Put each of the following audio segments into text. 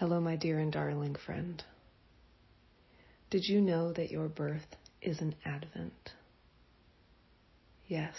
Hello, my dear and darling friend. Did you know that your birth is an advent? Yes,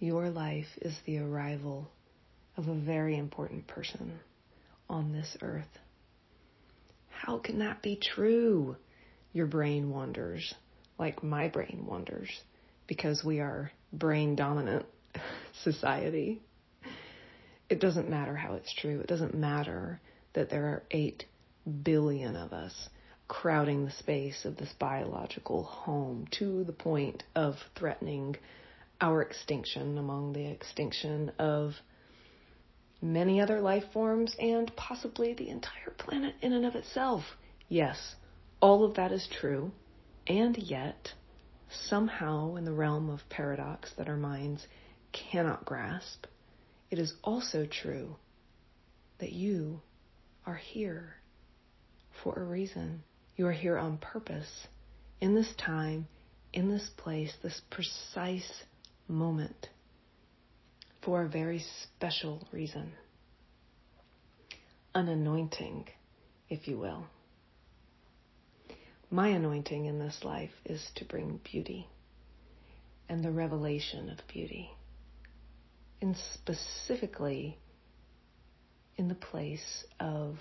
your life is the arrival of a very important person on this earth. How can that be true? Your brain wonders, like my brain wonders, because we are brain dominant society. It doesn't matter how it's true. It doesn't matter that there are 8 billion of us crowding the space of this biological home to the point of threatening our extinction among the extinction of many other life forms and possibly the entire planet in and of itself. Yes, all of that is true, and yet, somehow, in the realm of paradox that our minds cannot grasp, it is also true that you are here for a reason. You are here on purpose, in this time, in this place, this precise moment, for a very special reason. An anointing, if you will. My anointing in this life is to bring beauty and the revelation of beauty, and specifically in the place of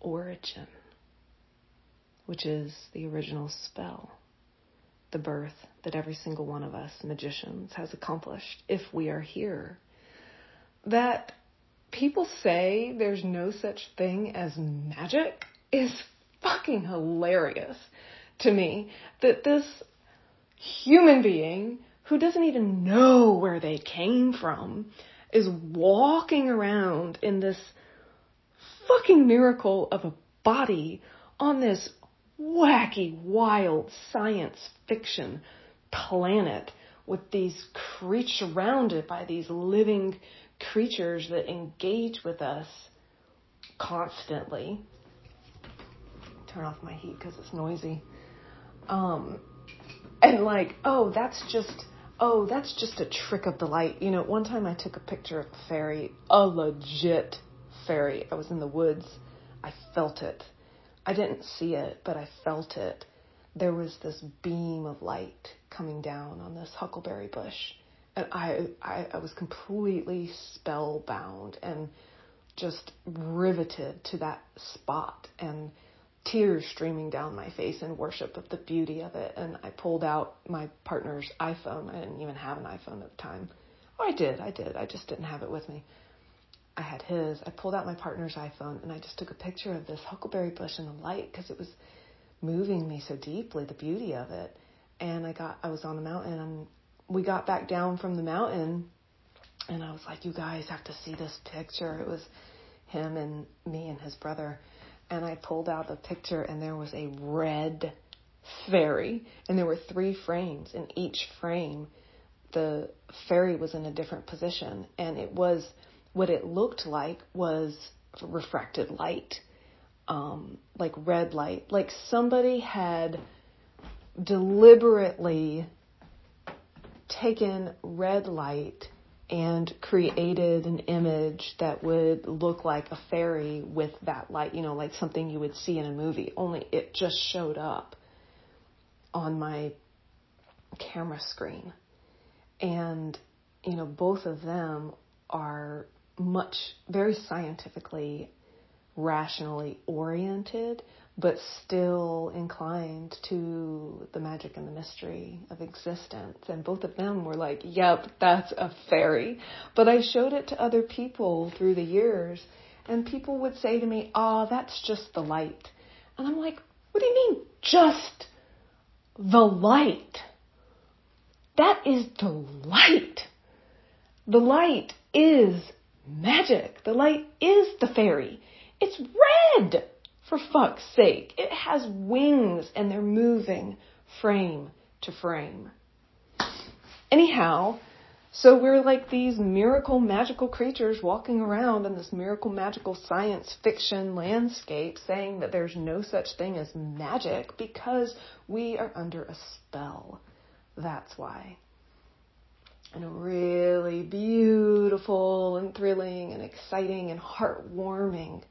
origin which is the original spell, the birth that every single one of us magicians has accomplished if we are here. That people say there's no such thing as magic is fucking hilarious to me. That this human being who doesn't even know where they came from is walking around in this fucking miracle of a body on this wacky, wild science fiction planet with these creatures surrounded by these living creatures that engage with us constantly. Turn off my heat because it's noisy. Um, and like, oh, that's just, oh, that's just a trick of the light. You know, one time I took a picture of a fairy, a legit fairy. I was in the woods. I felt it I didn't see it, but I felt it. There was this beam of light coming down on this huckleberry bush. And I, I, I was completely spellbound and just riveted to that spot and tears streaming down my face in worship of the beauty of it. And I pulled out my partner's iPhone. I didn't even have an iPhone at the time. Oh, I did. I did. I just didn't have it with me. I had his. I pulled out my partner's iPhone and I just took a picture of this huckleberry bush in the light because it was moving me so deeply, the beauty of it. And I got, I was on the mountain and we got back down from the mountain and I was like, you guys have to see this picture. It was him and me and his brother. And I pulled out the picture and there was a red fairy and there were three frames in each frame the fairy was in a different position and it was what it looked like was refracted light, um, like red light. Like somebody had deliberately taken red light and created an image that would look like a fairy with that light, you know, like something you would see in a movie, only it just showed up on my camera screen. And, you know, both of them are much, very scientifically, rationally oriented, but still inclined to the magic and the mystery of existence. And both of them were like, yep, that's a fairy. But I showed it to other people through the years, and people would say to me, oh, that's just the light. And I'm like, what do you mean, just the light? That is the light. The light is magic. The light is the fairy. It's red, for fuck's sake. It has wings and they're moving frame to frame. Anyhow, so we're like these miracle magical creatures walking around in this miracle magical science fiction landscape saying that there's no such thing as magic because we are under a spell. That's why. and really beautiful and thrilling and exciting and heartwarming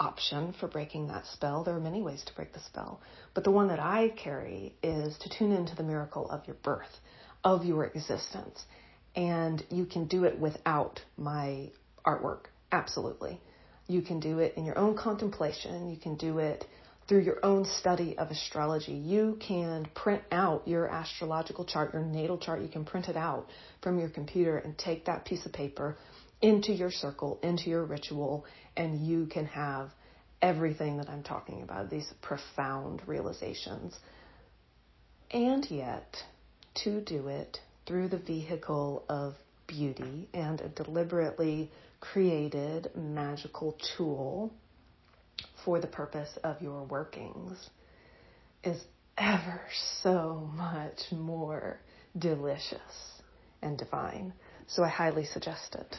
option for breaking that spell. There are many ways to break the spell, but the one that I carry is to tune into the miracle of your birth, of your existence. And you can do it without my artwork, absolutely. You can do it in your own contemplation. You can do it through your own study of astrology. You can print out your astrological chart, your natal chart. You can print it out from your computer and take that piece of paper into your circle, into your ritual, and you can have everything that I'm talking about, these profound realizations. And yet, to do it through the vehicle of beauty and a deliberately created magical tool for the purpose of your workings is ever so much more delicious and divine. So I highly suggest it.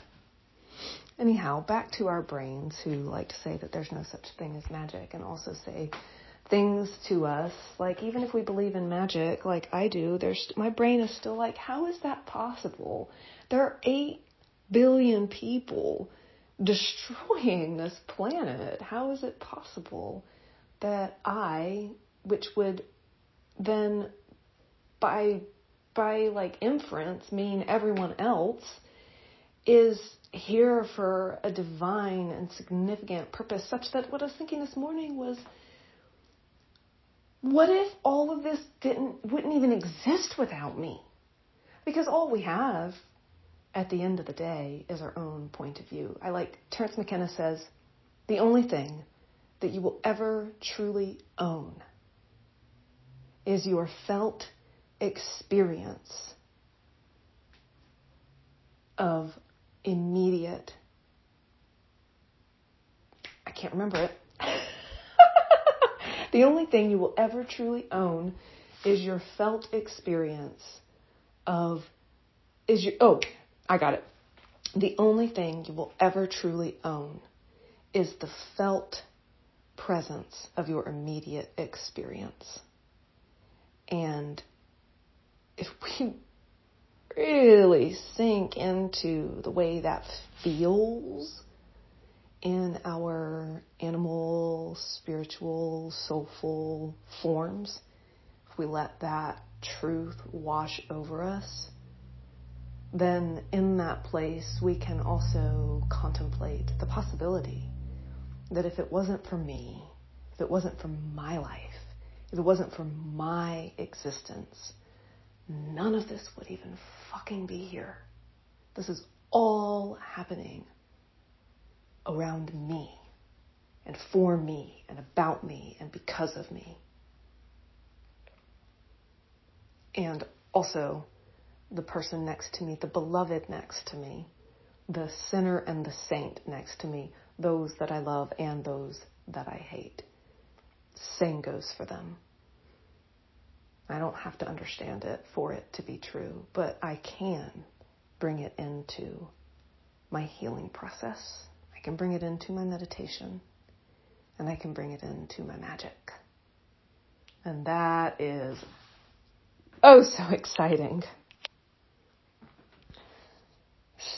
Anyhow, back to our brains who like to say that there's no such thing as magic and also say things to us like even if we believe in magic like I do, there's my brain is still like how is that possible? There are 8 billion people destroying this planet. How is it possible that I, which would then by by like inference mean everyone else is here for a divine and significant purpose such that what I was thinking this morning was what if all of this didn't wouldn't even exist without me? Because all we have at the end of the day is our own point of view. I like Terence McKenna says, the only thing that you will ever truly own is your felt experience of immediate I can't remember it. the only thing you will ever truly own is your felt experience of is your oh I got it. The only thing you will ever truly own is the felt presence of your immediate experience. And if we really sink into the way that feels in our animal, spiritual, soulful forms, if we let that truth wash over us, then in that place we can also contemplate the possibility that if it wasn't for me, if it wasn't for my life, if it wasn't for my existence, none of this would even fucking be here. This is all happening around me and for me and about me and because of me. And also, the person next to me, the beloved next to me, the sinner and the saint next to me, those that I love and those that I hate. Same goes for them. I don't have to understand it for it to be true, but I can bring it into my healing process. I can bring it into my meditation, and I can bring it into my magic. And that is oh so exciting.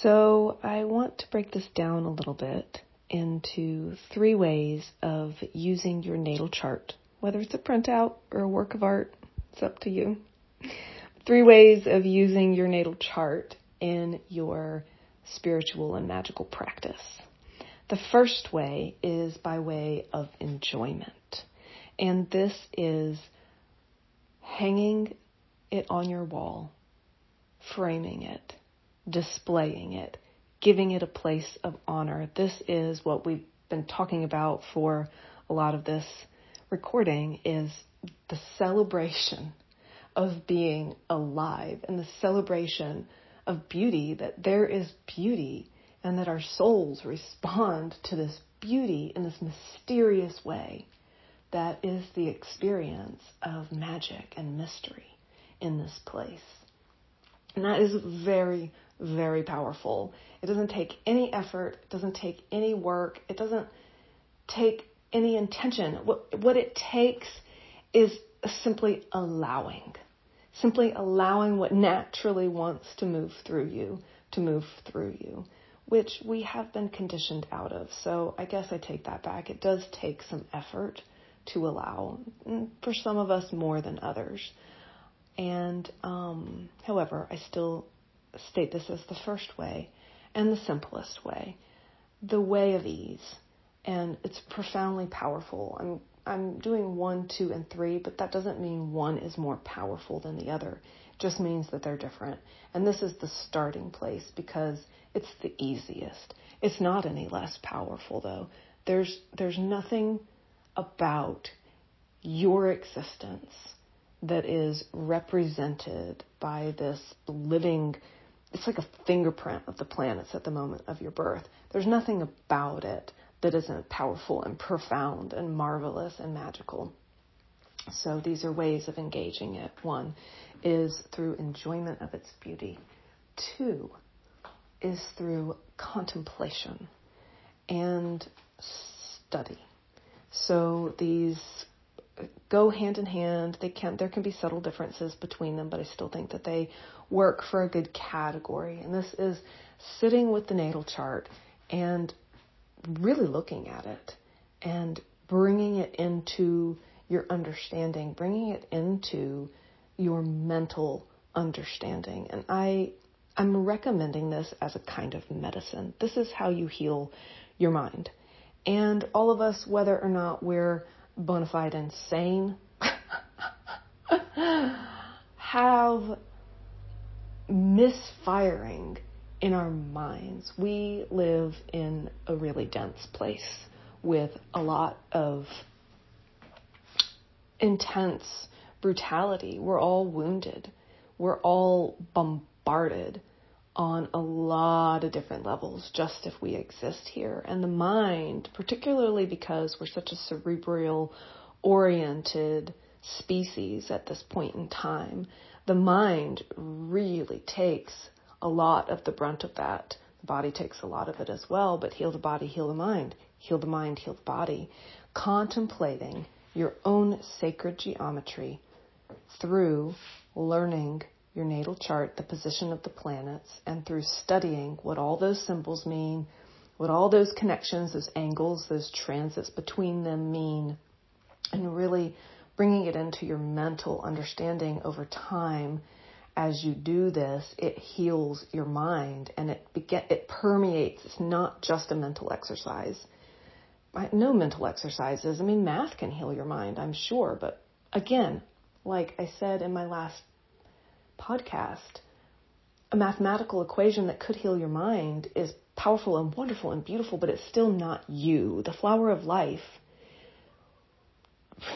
So I want to break this down a little bit into three ways of using your natal chart, whether it's a printout or a work of art, it's up to you. Three ways of using your natal chart in your spiritual and magical practice. The first way is by way of enjoyment. And this is hanging it on your wall, framing it, displaying it, giving it a place of honor. This is what we've been talking about for a lot of this recording is the celebration of being alive and the celebration of beauty that there is beauty and that our souls respond to this beauty in this mysterious way that is the experience of magic and mystery in this place. And that is very, very powerful. It doesn't take any effort, it doesn't take any work, it doesn't take any intention. What, what it takes is simply allowing, simply allowing what naturally wants to move through you to move through you, which we have been conditioned out of. So I guess I take that back. It does take some effort to allow, mm, for some of us more than others. And um, however, I still state this as the first way and the simplest way, the way of ease. And it's profoundly powerful. I'm I'm doing one, two, and three, but that doesn't mean one is more powerful than the other. It just means that they're different. And this is the starting place because it's the easiest. It's not any less powerful though. There's there's nothing about your existence that is represented by this living it's like a fingerprint of the planets at the moment of your birth. There's nothing about it that isn't powerful and profound and marvelous and magical. So these are ways of engaging it. One is through enjoyment of its beauty. Two is through contemplation and study. So these go hand in hand. They can there can be subtle differences between them, but I still think that they work for a good category. And this is sitting with the natal chart and really looking at it and bringing it into your understanding, bringing it into your mental understanding. And I I'm recommending this as a kind of medicine. This is how you heal your mind. And all of us, whether or not we're bona fide insane, have misfiring in our minds. We live in a really dense place with a lot of intense brutality. We're all wounded. We're all bombarded on a lot of different levels just if we exist here. And the mind, particularly because we're such a cerebral oriented species at this point in time, the mind really takes a lot of the brunt of that. The body takes a lot of it as well, but heal the body, heal the mind. Heal the mind, heal the body. Contemplating your own sacred geometry through learning your natal chart, the position of the planets, and through studying what all those symbols mean, what all those connections, those angles, those transits between them mean, and really bringing it into your mental understanding over time. As you do this, it heals your mind and it beget, it permeates. It's not just a mental exercise. No mental exercises. I mean, math can heal your mind, I'm sure, but again, like I said in my last podcast, a mathematical equation that could heal your mind is powerful and wonderful and beautiful, but it's still not you. The flower of life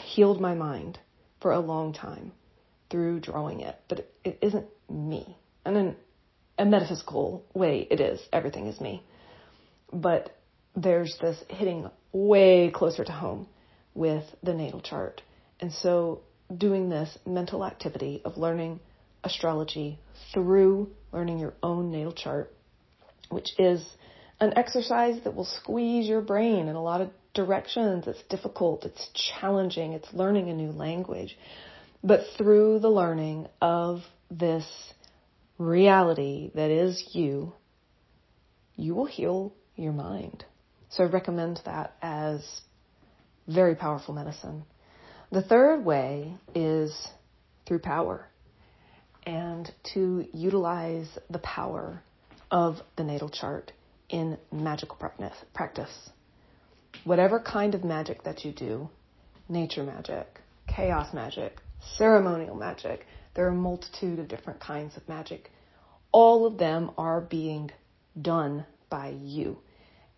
healed my mind for a long time through drawing it, but it, it isn't me. And in a metaphysical way, it is. Everything is me. But there's this hitting way closer to home with the natal chart. And so doing this mental activity of learning astrology through learning your own natal chart, which is an exercise that will squeeze your brain in a lot of directions. It's difficult, it's challenging, it's learning a new language. But through the learning of this reality that is you, you will heal your mind. So I recommend that as very powerful medicine. The third way is through power and to utilize the power of the natal chart in magical practice. Whatever kind of magic that you do, nature magic, chaos magic, ceremonial magic, there are a multitude of different kinds of magic. All of them are being done by you.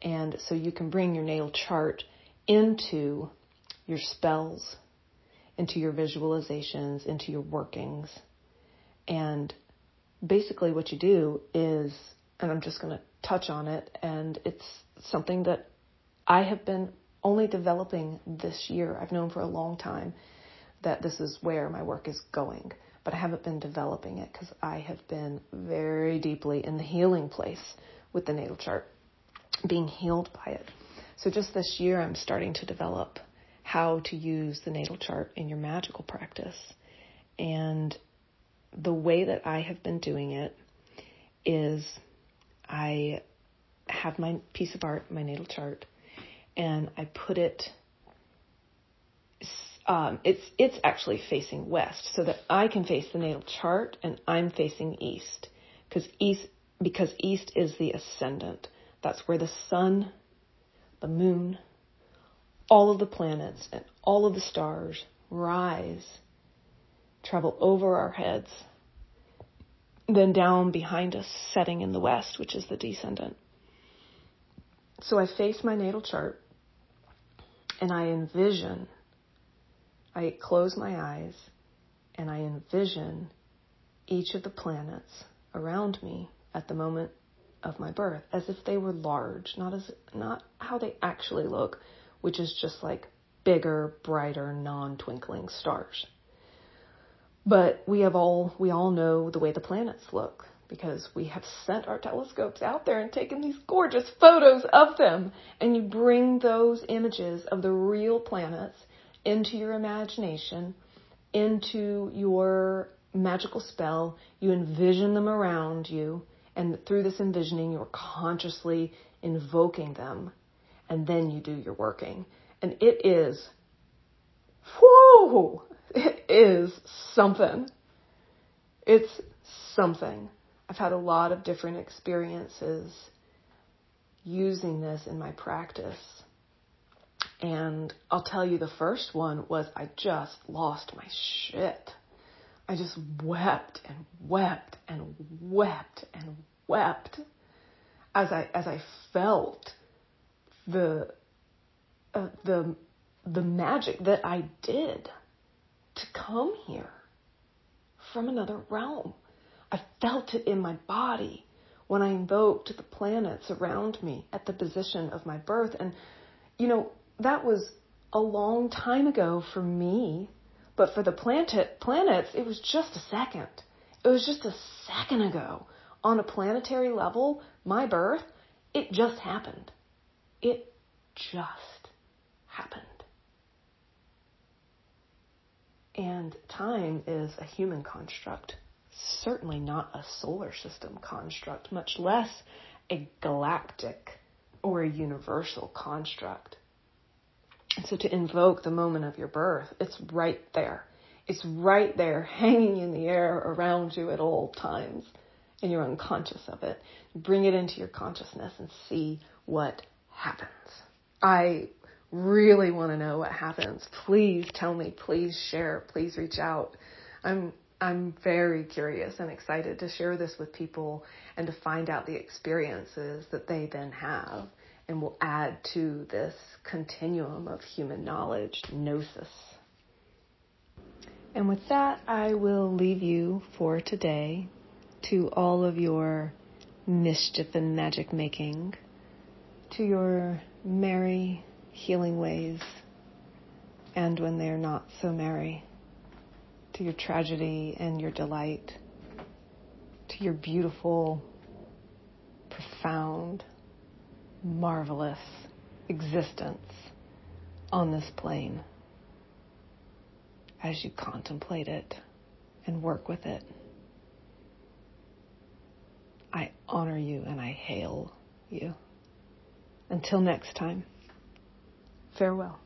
And so you can bring your natal chart into your spells, into your visualizations, into your workings, and basically, what you do is, and I'm just going to touch on it, and it's something that I have been only developing this year. I've known for a long time that this is where my work is going, but I haven't been developing it because I have been very deeply in the healing place with the natal chart, being healed by it. So just this year, I'm starting to develop how to use the natal chart in your magical practice. And the way that I have been doing it is I have my piece of art, my natal chart, and I put it. Um, it's it's actually facing west, so that I can face the natal chart, and I'm facing east, because east because east is the ascendant. That's where the sun, the moon, all of the planets, and all of the stars rise, travel over our heads, then down behind us, setting in the west, which is the descendant. So I face my natal chart and I envision, I close my eyes and I envision each of the planets around me at the moment of my birth as if they were large, not as not how they actually look, which is just like bigger, brighter, non-twinkling stars. But we have all we all know the way the planets look because we have sent our telescopes out there and taken these gorgeous photos of them and you bring those images of the real planets into your imagination, into your magical spell, you envision them around you and through this envisioning you're consciously invoking them and then you do your working. And it is, whoa, it is something. It's something. I've had a lot of different experiences using this in my practice. And I'll tell you, the first one was I just lost my shit. I just wept and wept and wept and wept as I as I felt the uh, the the magic that I did to come here from another realm. I felt it in my body when I invoked the planets around me at the position of my birth. And, you know, that was a long time ago for me, but for the planet, planets, it was just a second. It was just a second ago. On a planetary level, my birth, it just happened. It just happened. And time is a human construct, certainly not a solar system construct, much less a galactic or a universal construct. So to invoke the moment of your birth, it's right there. It's right there, hanging in the air around you at all times, and you're unconscious of it. Bring it into your consciousness and see what happens. I really want to know what happens, please tell me, please share, please reach out. I'm I'm very curious and excited to share this with people and to find out the experiences that they then have and will add to this continuum of human knowledge, gnosis. And with that, I will leave you for today to all of your mischief and magic making, to your merry healing ways and when they are not so merry, to your tragedy and your delight, to your beautiful, profound, marvelous existence on this plane as you contemplate it and work with it. I honor you and I hail you. Until next time. Farewell.